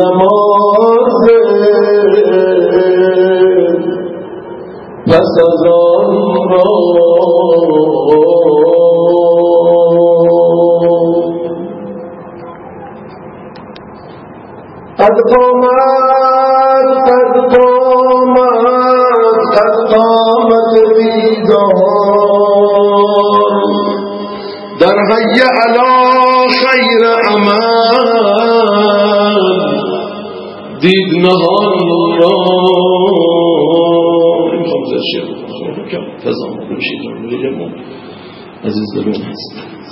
نماز پس از آن را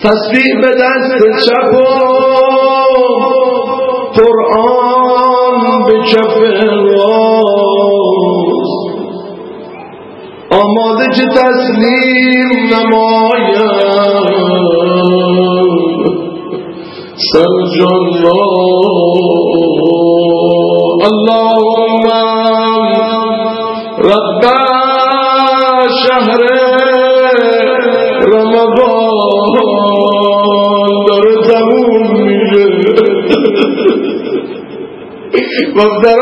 Saswi Vedas Princhapo was the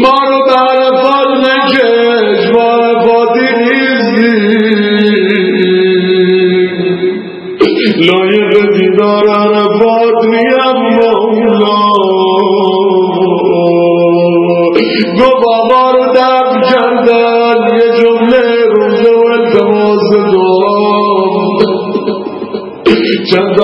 ما رو به عرفات نکش با عرفاتی نیستی. لایق دیدار عرفات نیم مولا. دو بابا رو دم کردن یه جمله روز و التماس دعا چند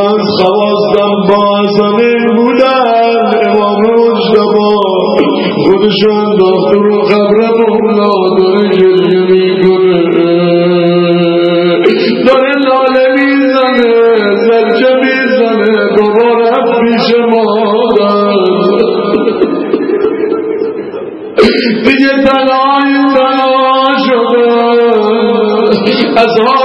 because of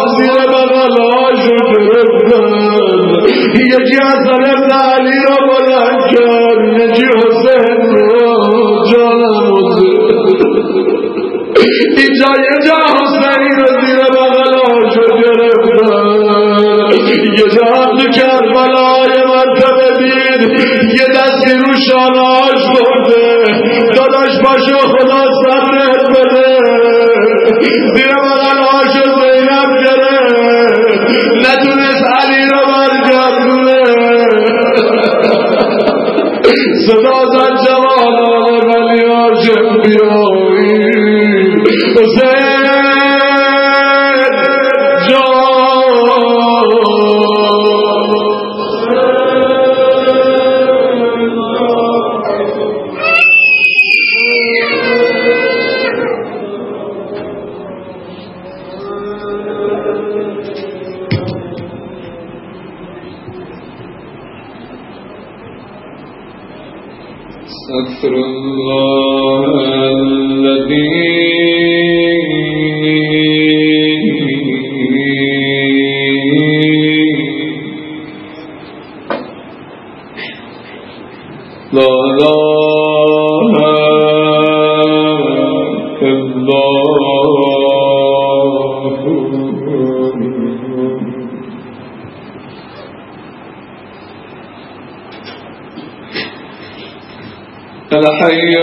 الحي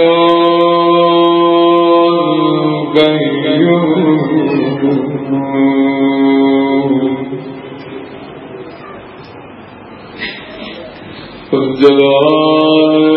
القيوم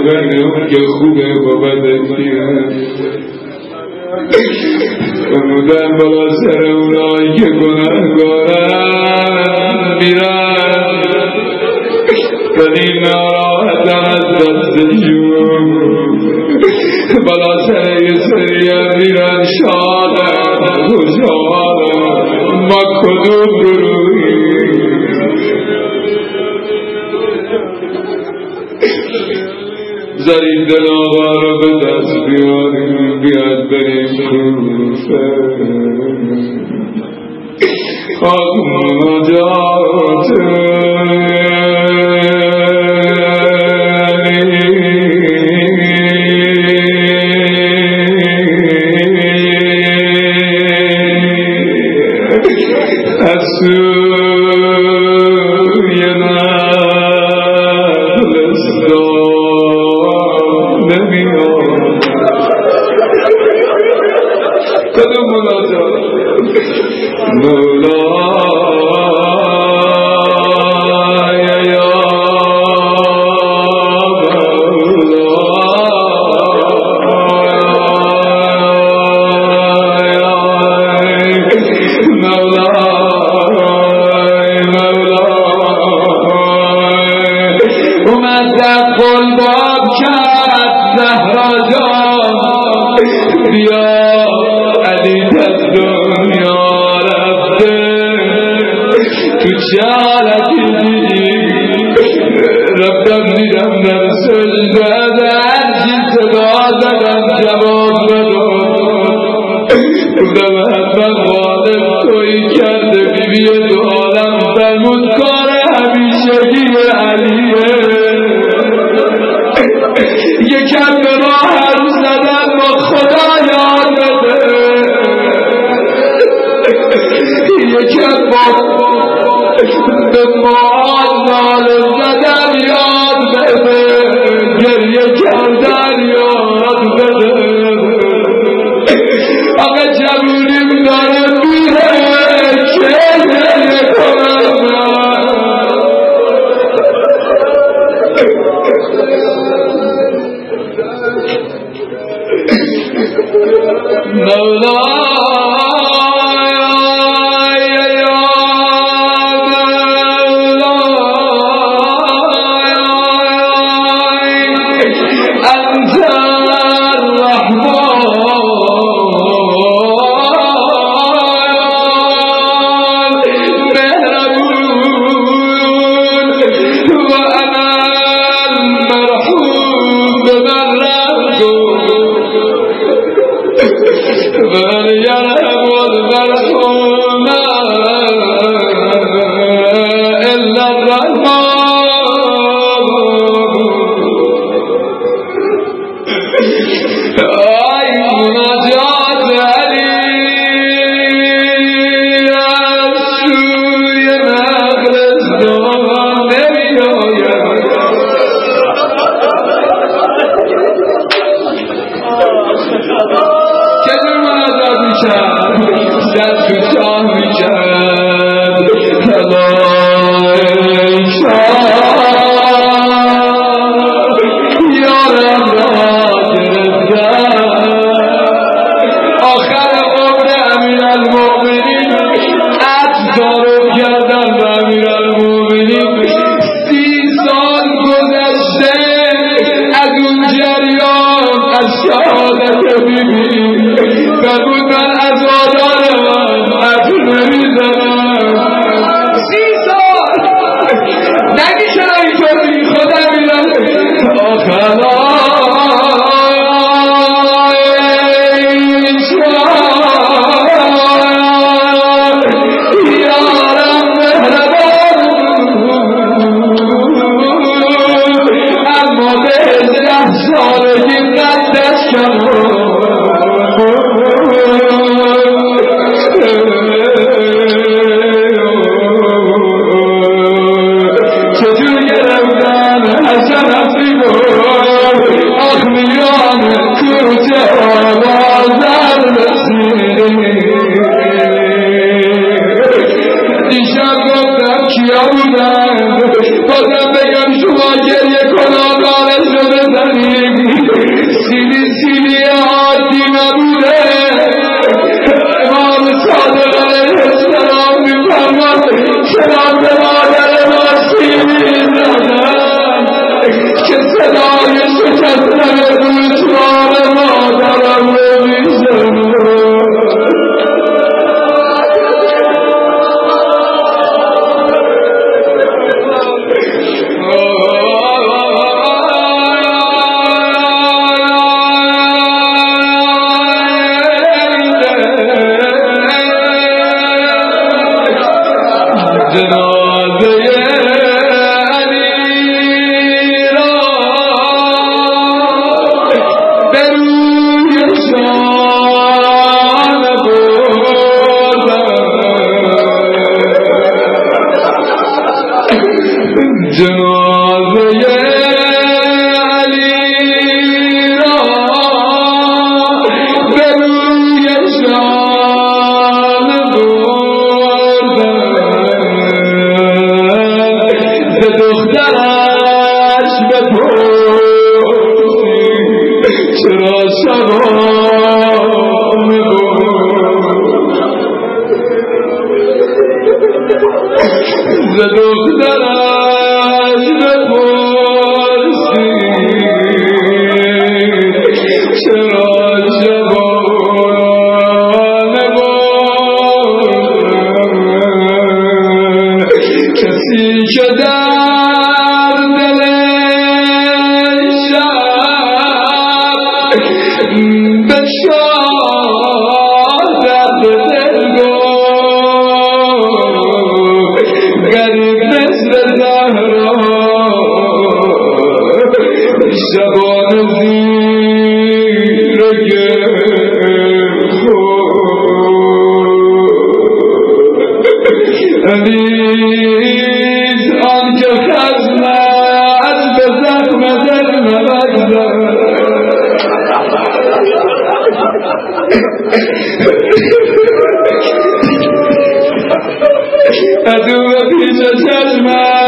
خبر که خوبه و بدت بیاد فرمودن بالا سر اونایی که گناه گناهگارن میرن. ولی ناراحتن از دستشون بالا سر یه سری هم شاده شادن خوشحالن ما کدوم گروه زريدا وضربت أسبيار بأدبر كل فان Kadua Bija man.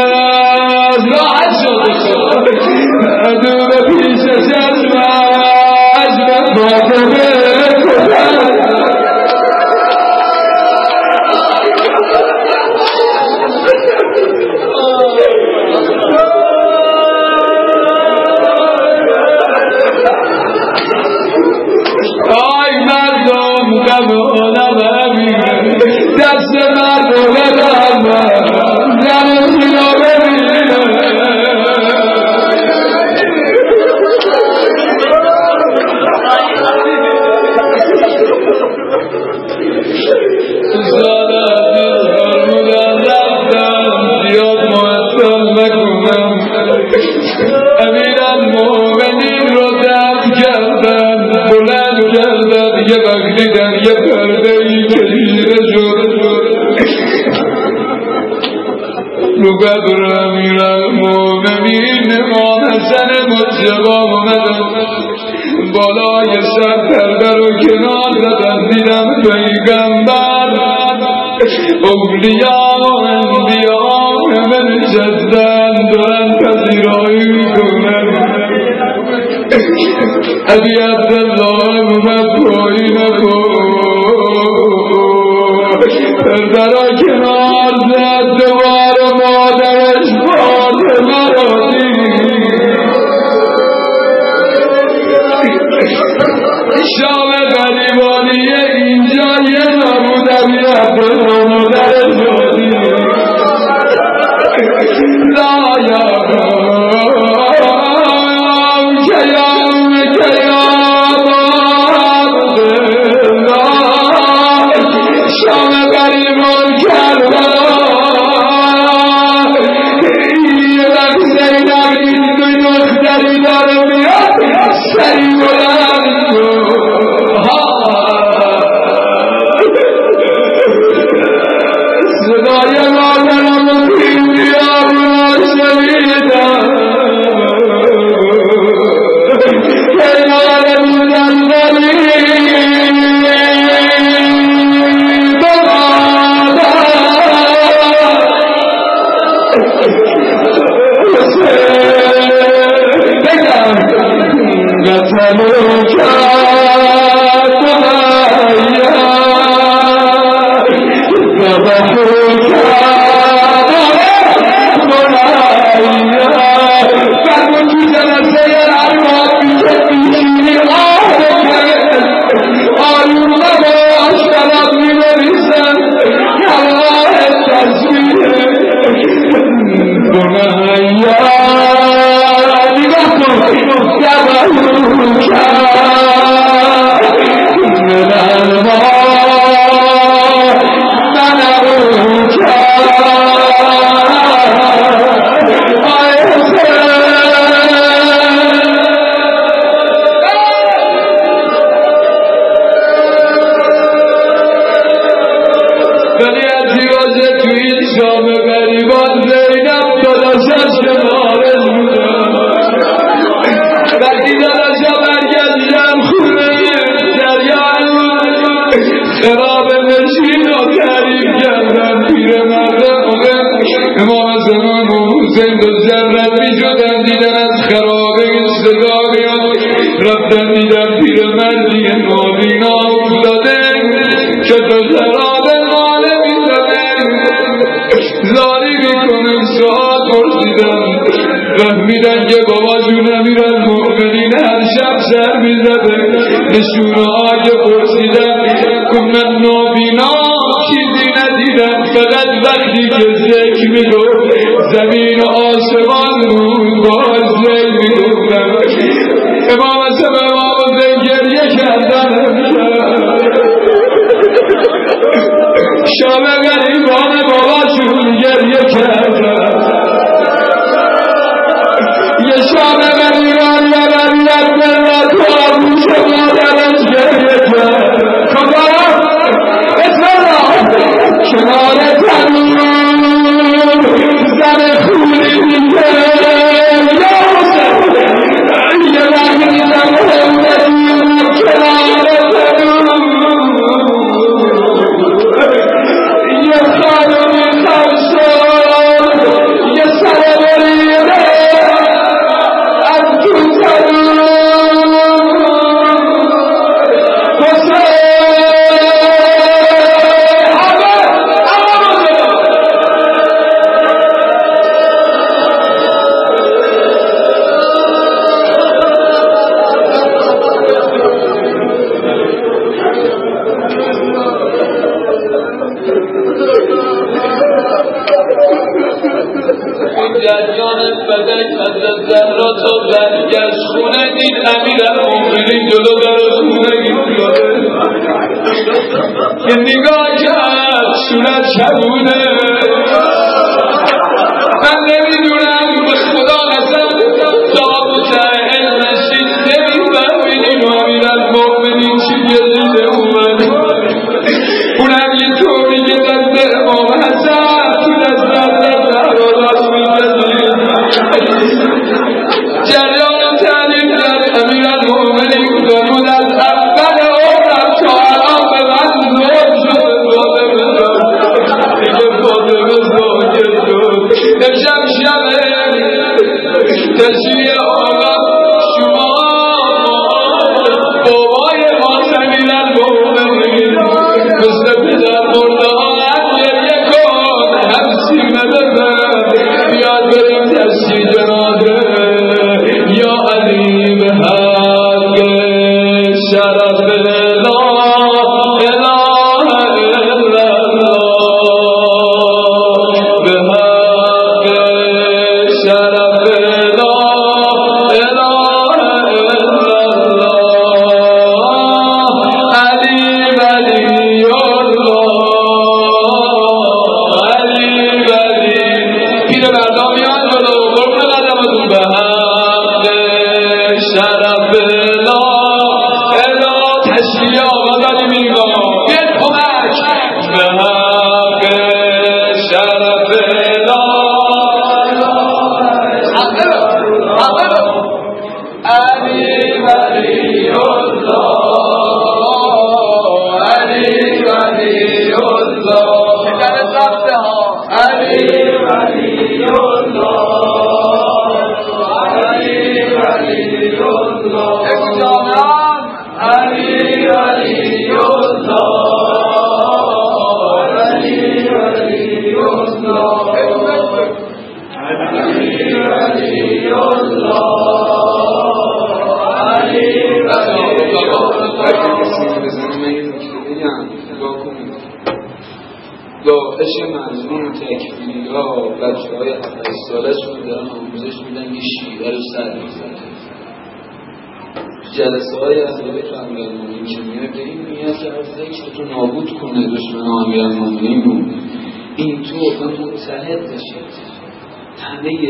ചിലരാണ്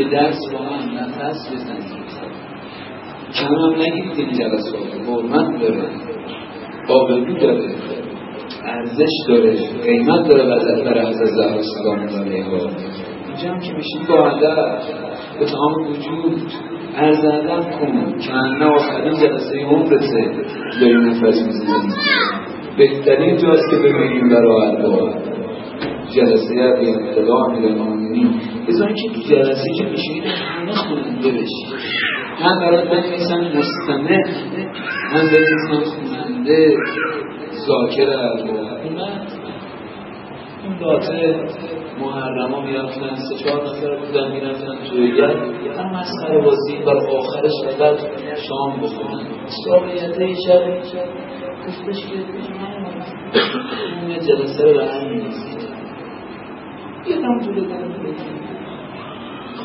یه درس با من نفس بزنید که هم نگید که این جلسات حرمت داره. قابلی داره. ارزش داره. قیمت داره وزد برای از از درستگان داره اینجا هم که میشین با عدد به تمام وجود از عدد کن که نه آخرین جلسه عمرته داری نفس می‌زنی بهترین جاست که ببینیم برای عدد جلسه ابتدا میرمانیم بذارین که تو جلسه که میشین همه خوننده بشی. من برای بنویسم مستمع من بنویسم خوننده ذاکر ارواح اون داته محرم ها می‌رفتن سه چهار نفر بودن می‌رفتن توی ید هم مسخره بازی بر آخرش فقط شام بخونن ساقیته شب. گفتش که اون جلسه رو به هم نیست یه دم طول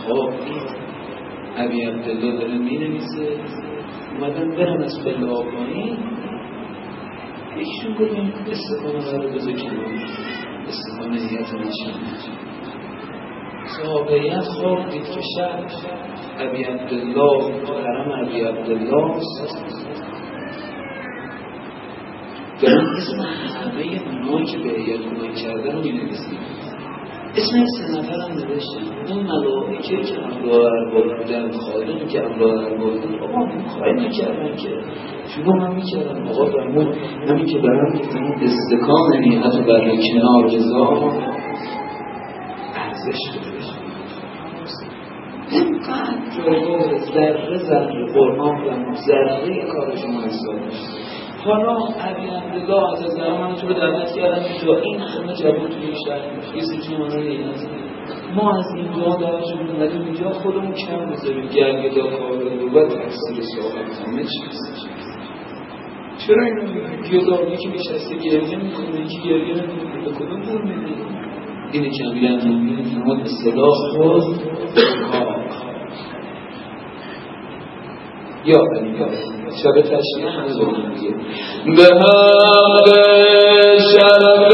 خب این عبی عبدالله داره می نویسه اومدن برم از پله پایین یکیشون گفت این استفانه برای بزرگ استفانه نیت نشین صحابیت خواب دید که شب عبی عبدالله حرم عبی عبدالله. دارن اسم همه اونایی که به هیئت کمک کردن رو می‌نویسن. اسم این سه نفر هم نوشتن اون ملائکه که همراه ارباب بودن خادمی که همراه ارباب بودن آقا کاری نکردن که. شما من می‌کردم آقا برمون همین که برم گفتم استکان نیت بر کنار رضا. ارزش بده اینقدر جلو ذره ذره قرآن و ذره کار شما حساب میشه حالا عبدالله از از من تو دعوت کردم اینجا این همه جوان توی شهر یه که من نیاز ما از اینجا دعوت شدیم اومدیم اینجا خودمون کم بذاریم. گرگدا کار رو و تفسیر صحبت همه چیز چرا اینو داری که نشسته گریه می‌کنه یکی گریه نمی‌کنه. به کدوم دور میدی اینه که امیران مومنین فرمود اصطلاح خود یا علی شب میگه به حق شرف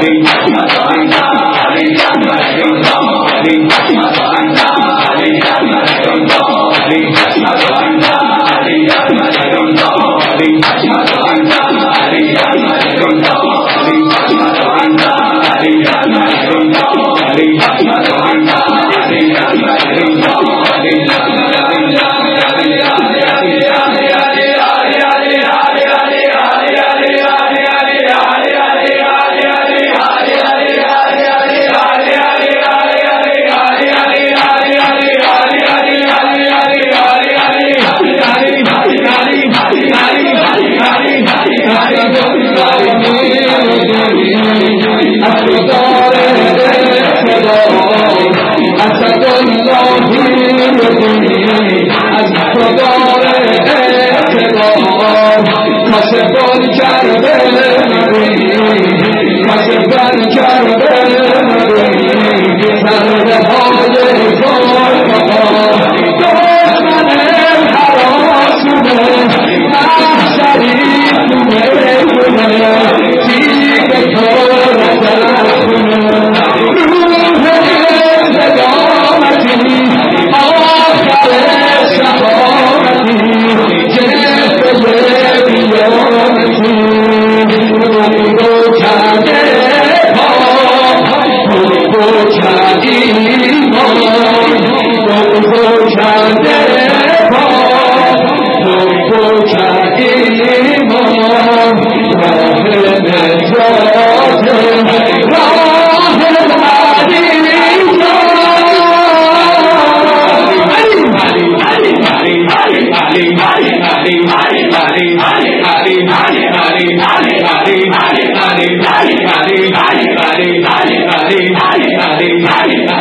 James از خدار اقتدار کسبان کرده مری کسبان کرده ضربه های زلفقار دشمن حراسونه محشری کنه تیغ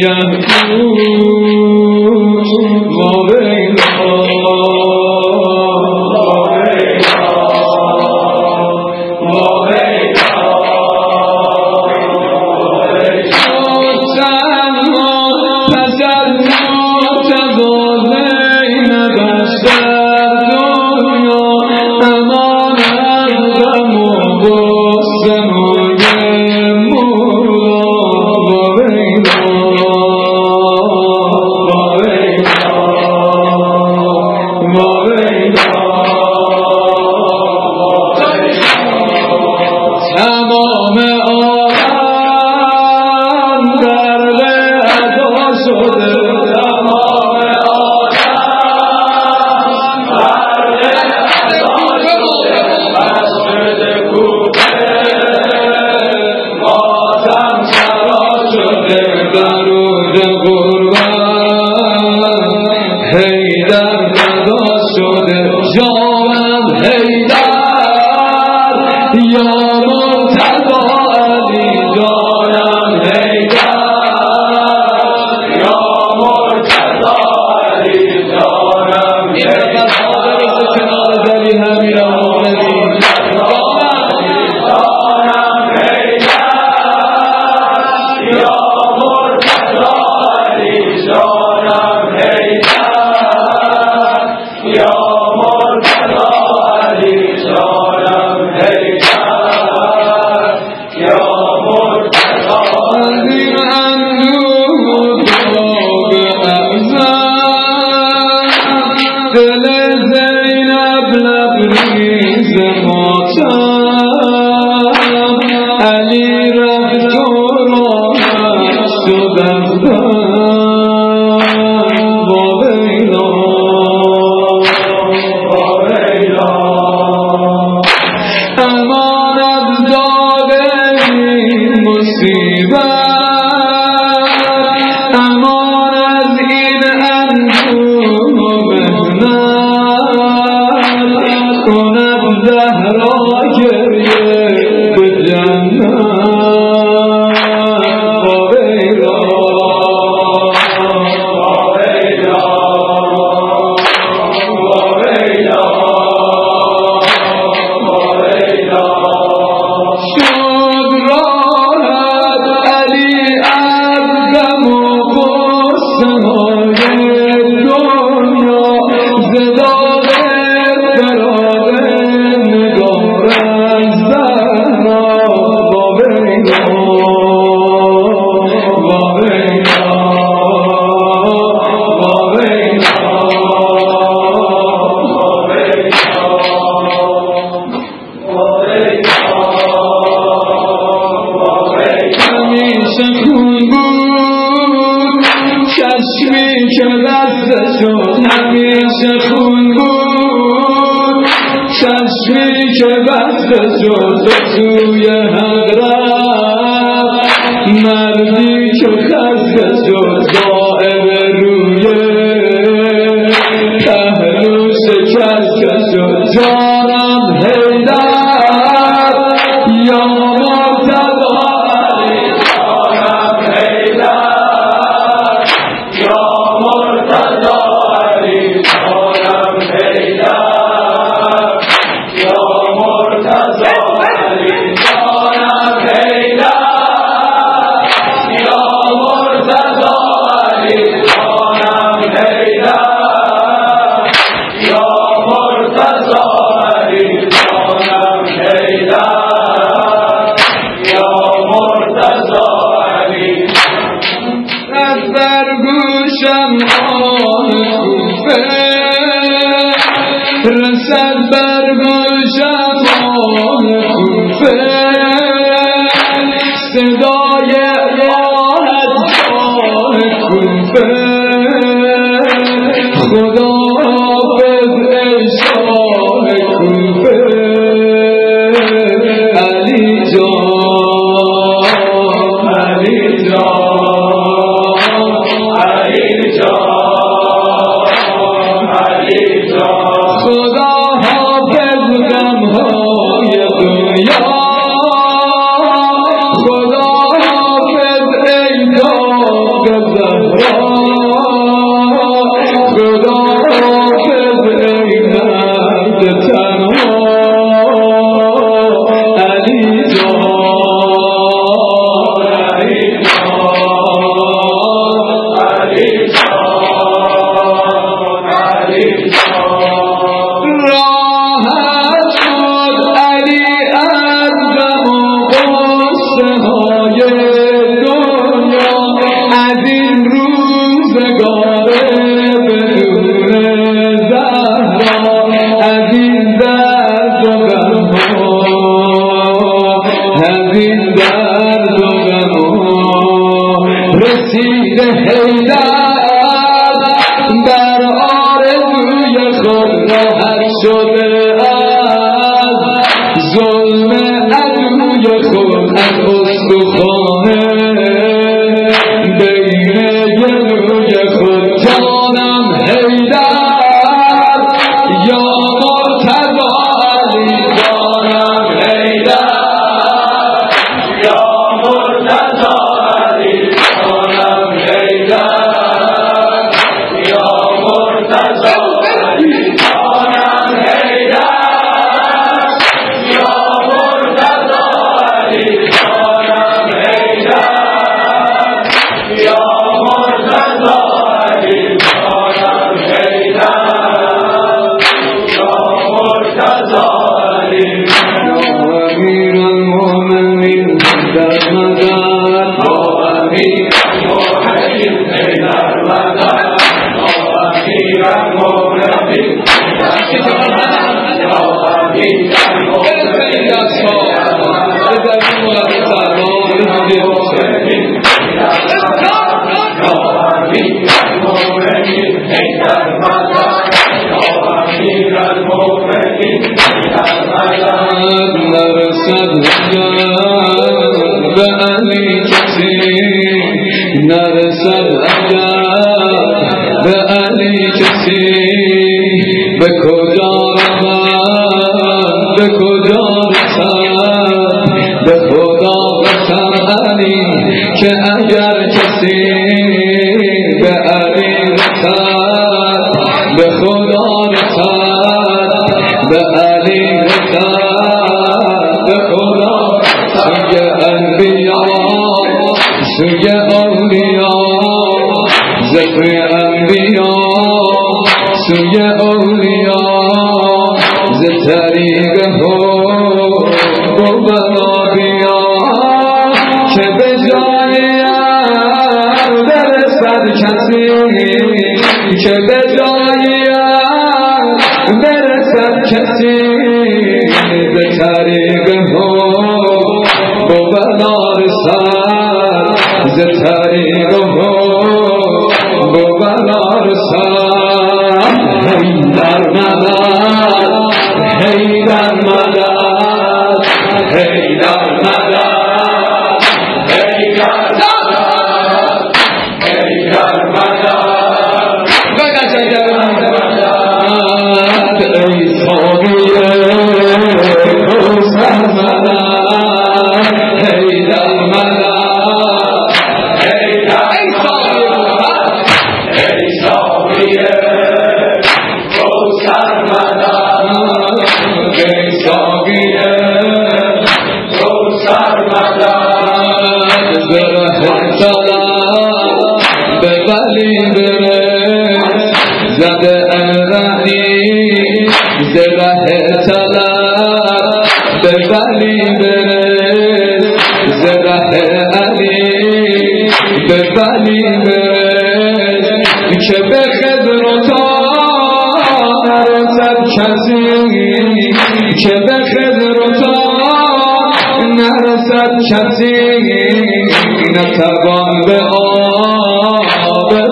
Yeah. علی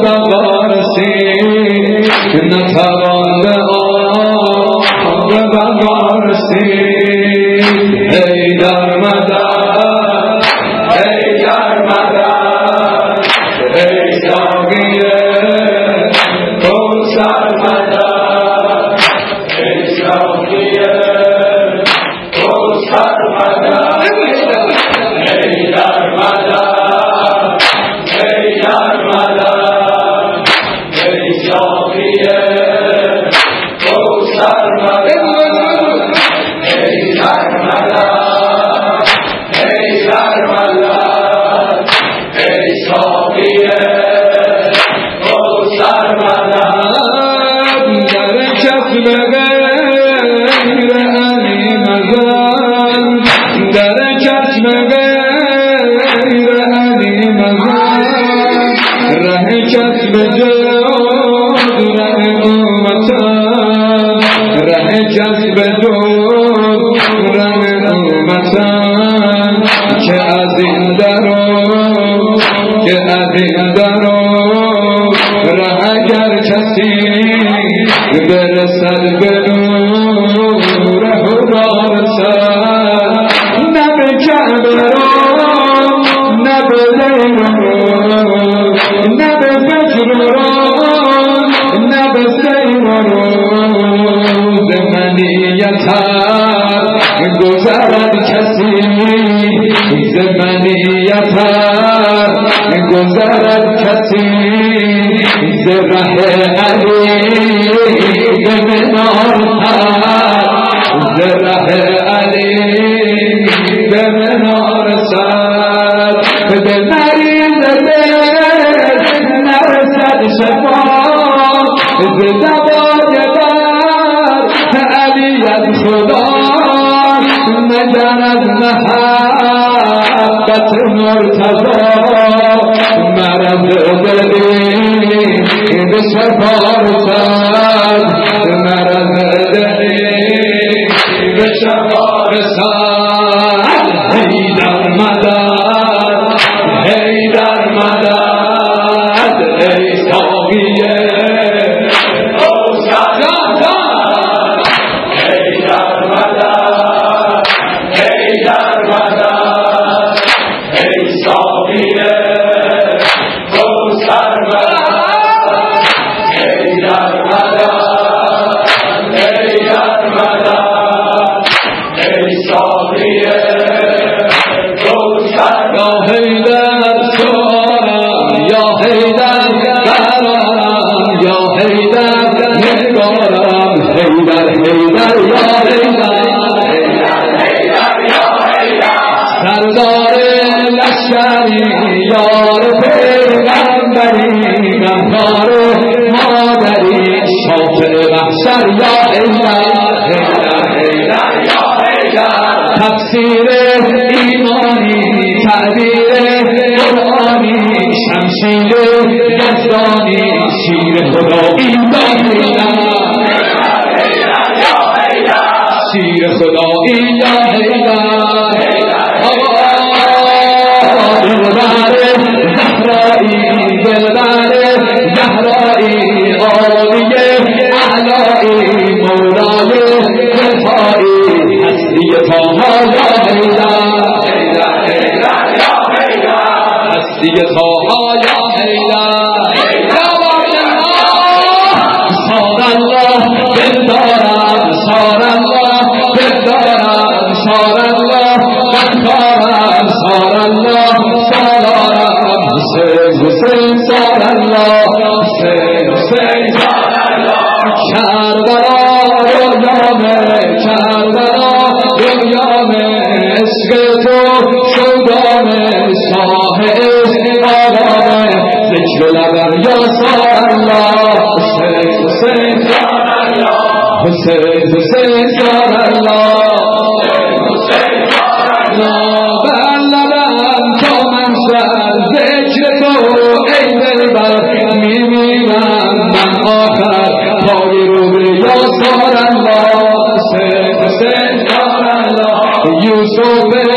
down پای رو به یاسار الله حسین حسین یا الله یوسف دلهایی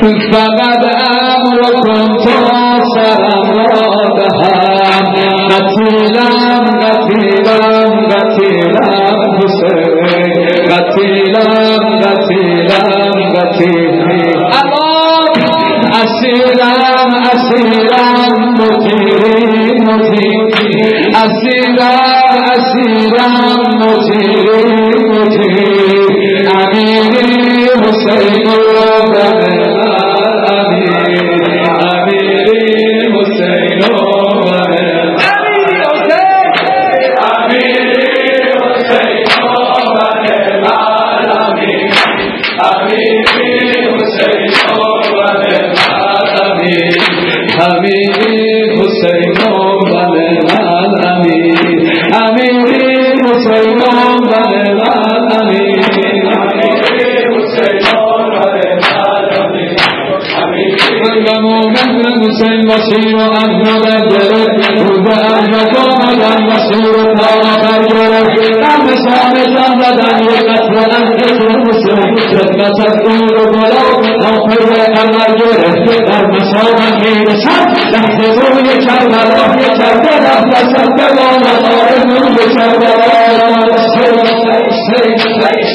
دخیلم فقط امر کن تا سرم را دهم قتیلم قتیلم قتیلم حسین. قتیلم قتیلم قتیلم اسیرم اسیرم مطیری مطیری اسیرم اسیرم مطیری مطیری امیری حسین. مومن حسین مسیر و احمد گرفت روز احمد آمدن مسیر و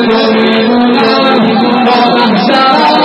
He's Oh, my God.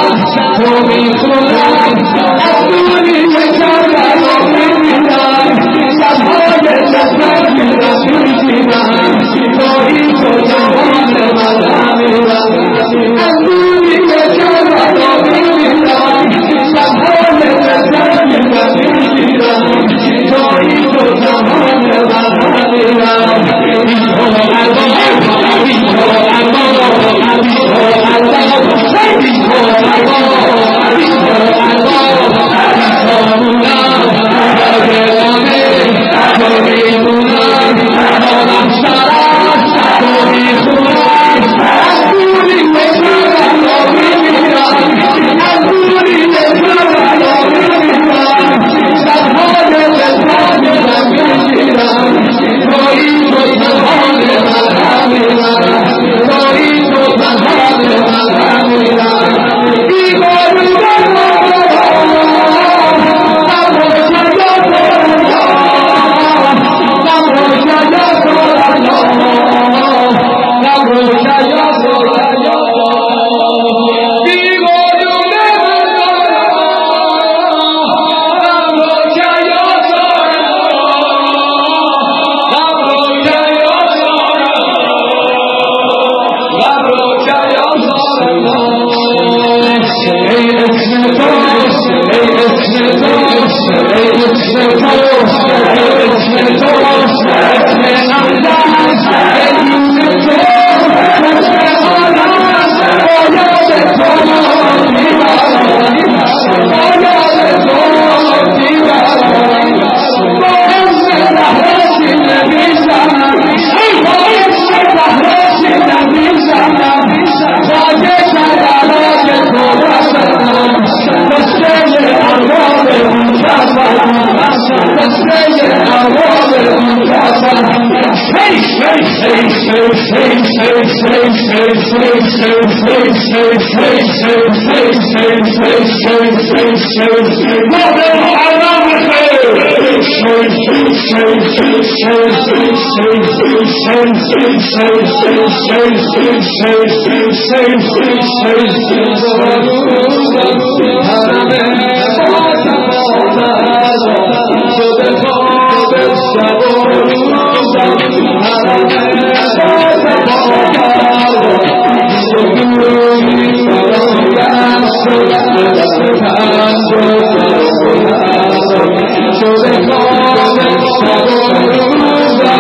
So they call them Shalom Ruzah,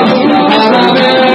Aramel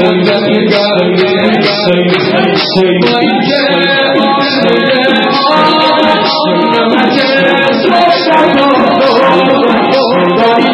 sing, you gotta get it, sing, sing, sing. Well, you can't, you can't, oh, I can't, wish I could go. Well, you.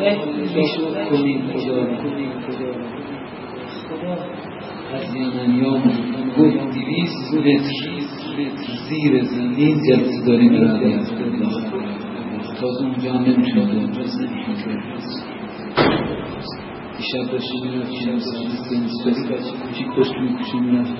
سامتان بدن یک قطر انت حسین خدمت از دور و بالا آفر قمر گرفت در مسامن میرسد لحظه روی کربلا کربلا رسد به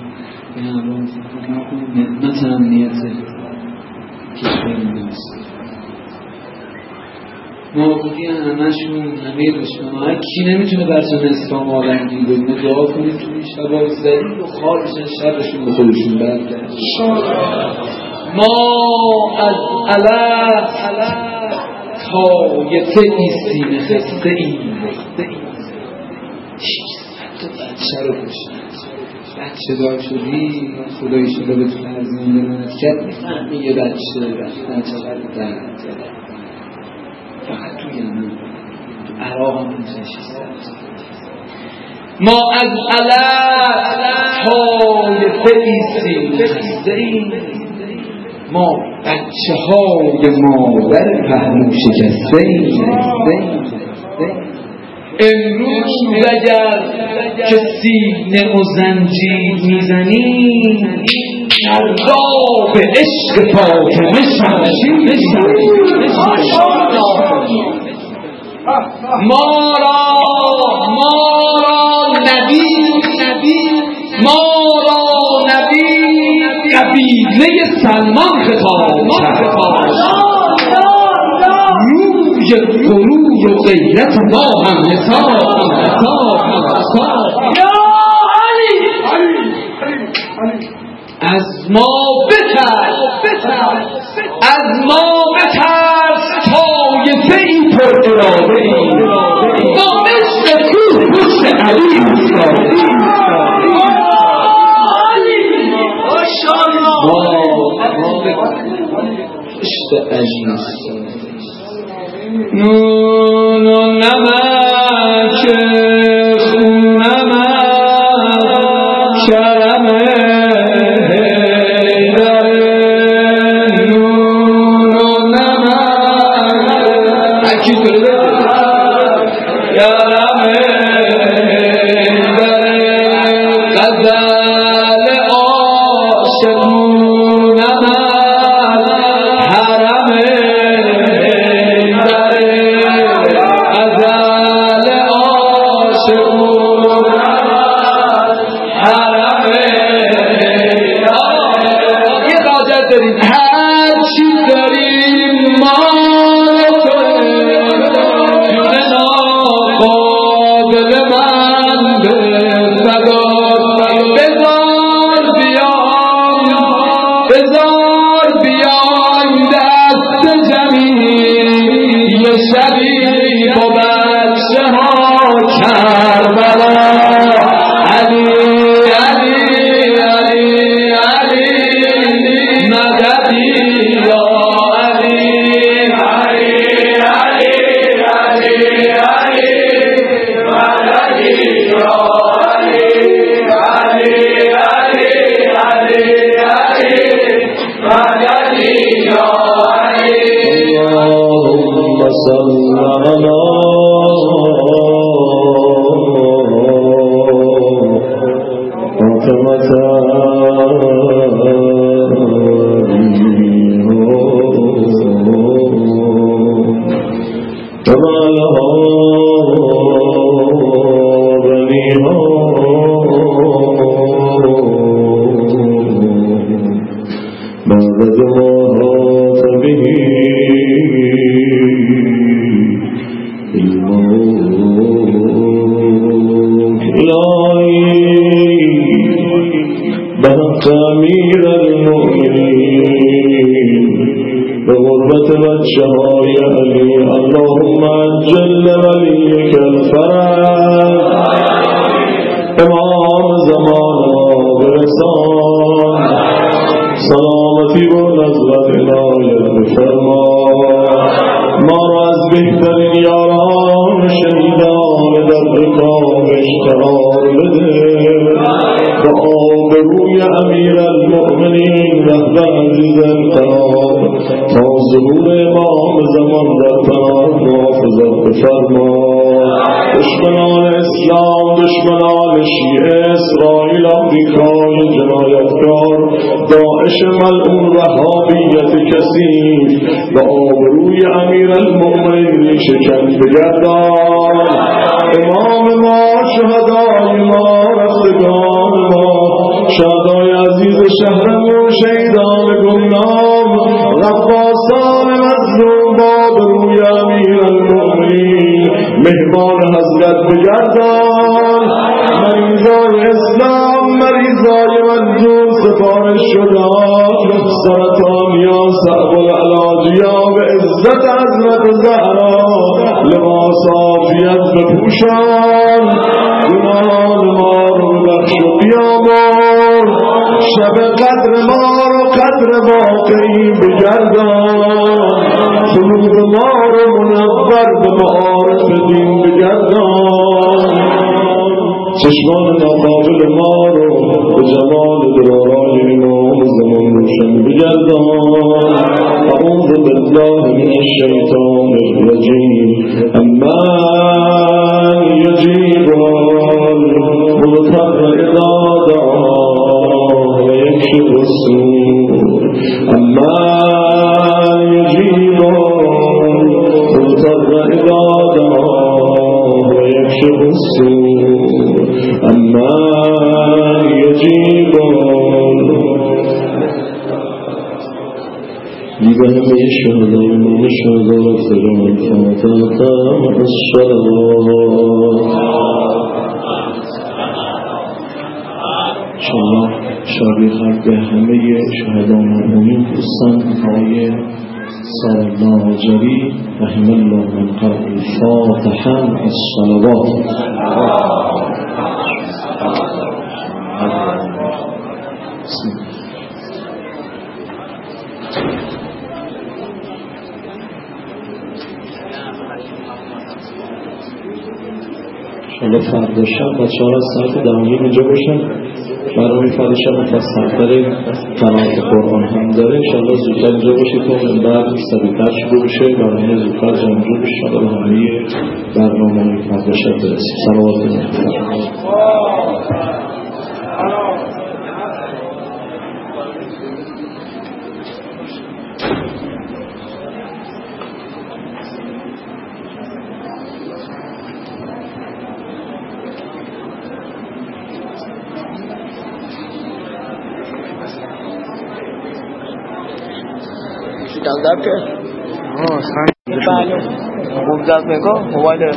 مقام نور کربلا Thank you. کی نمی‌تونه برسون اسلام آلنگی ببینه دعا کنید تو این شبای زدید و خالصن شرشون به خودشون برگرد ما از علف تایفه ایستیم خسته ایم تو بچه رو کشید بچه دار شدی خدای شده به فرزند مملکت می‌فهمی یه بچه چقدر درد یمن عراق هم ما از علف طایفه ایستیم ما بچه های مادر پهلو شکسته امروز اگر که سینه و زنجیر می‌زنی فردا به عشق فاطمه شمشیر ما را ما را نبی ما را نبی قبیله سلمان خطاب روی غرور و غیرت ما هم حساب از ما بترس از ما طایفه ای با مثل کوه پشت علی عشق عزیز نون و recebe شدا یخسرت آمیا سعب العلاجیا به عزت حضرت زهرا. لباس آفیت بپوشان گناهان ما رو بخش و بیامار شب قدر ما رو قدر واقعی بگردان. قلوب ما رو منور به معارف دین بگردان. چشمان ناقابل ما رو به جمال بجلدها أعوذ بالله من الشيطان الرجيم أما يجيب المضطر إذا دعاه ويكشف السوء. شجرة الفاتحة مع الصلاة شبیه به همه شهدا مرحومین دوستان آقای سالنا آجری رحم الله من قبل فاتحا الصلوات فردا شب بچه ها از ساعت دومی اینجا باشن برای فردا شب مفصلتر قناعت قرآن هم داره. انشاءالله زودتر اینجا باشید تا اون بعد سریعتر شروع بشه. برنامه زودتر جمجور بشه به همه برنامه فردا شب برسیم صلوات comes up and go, well, why the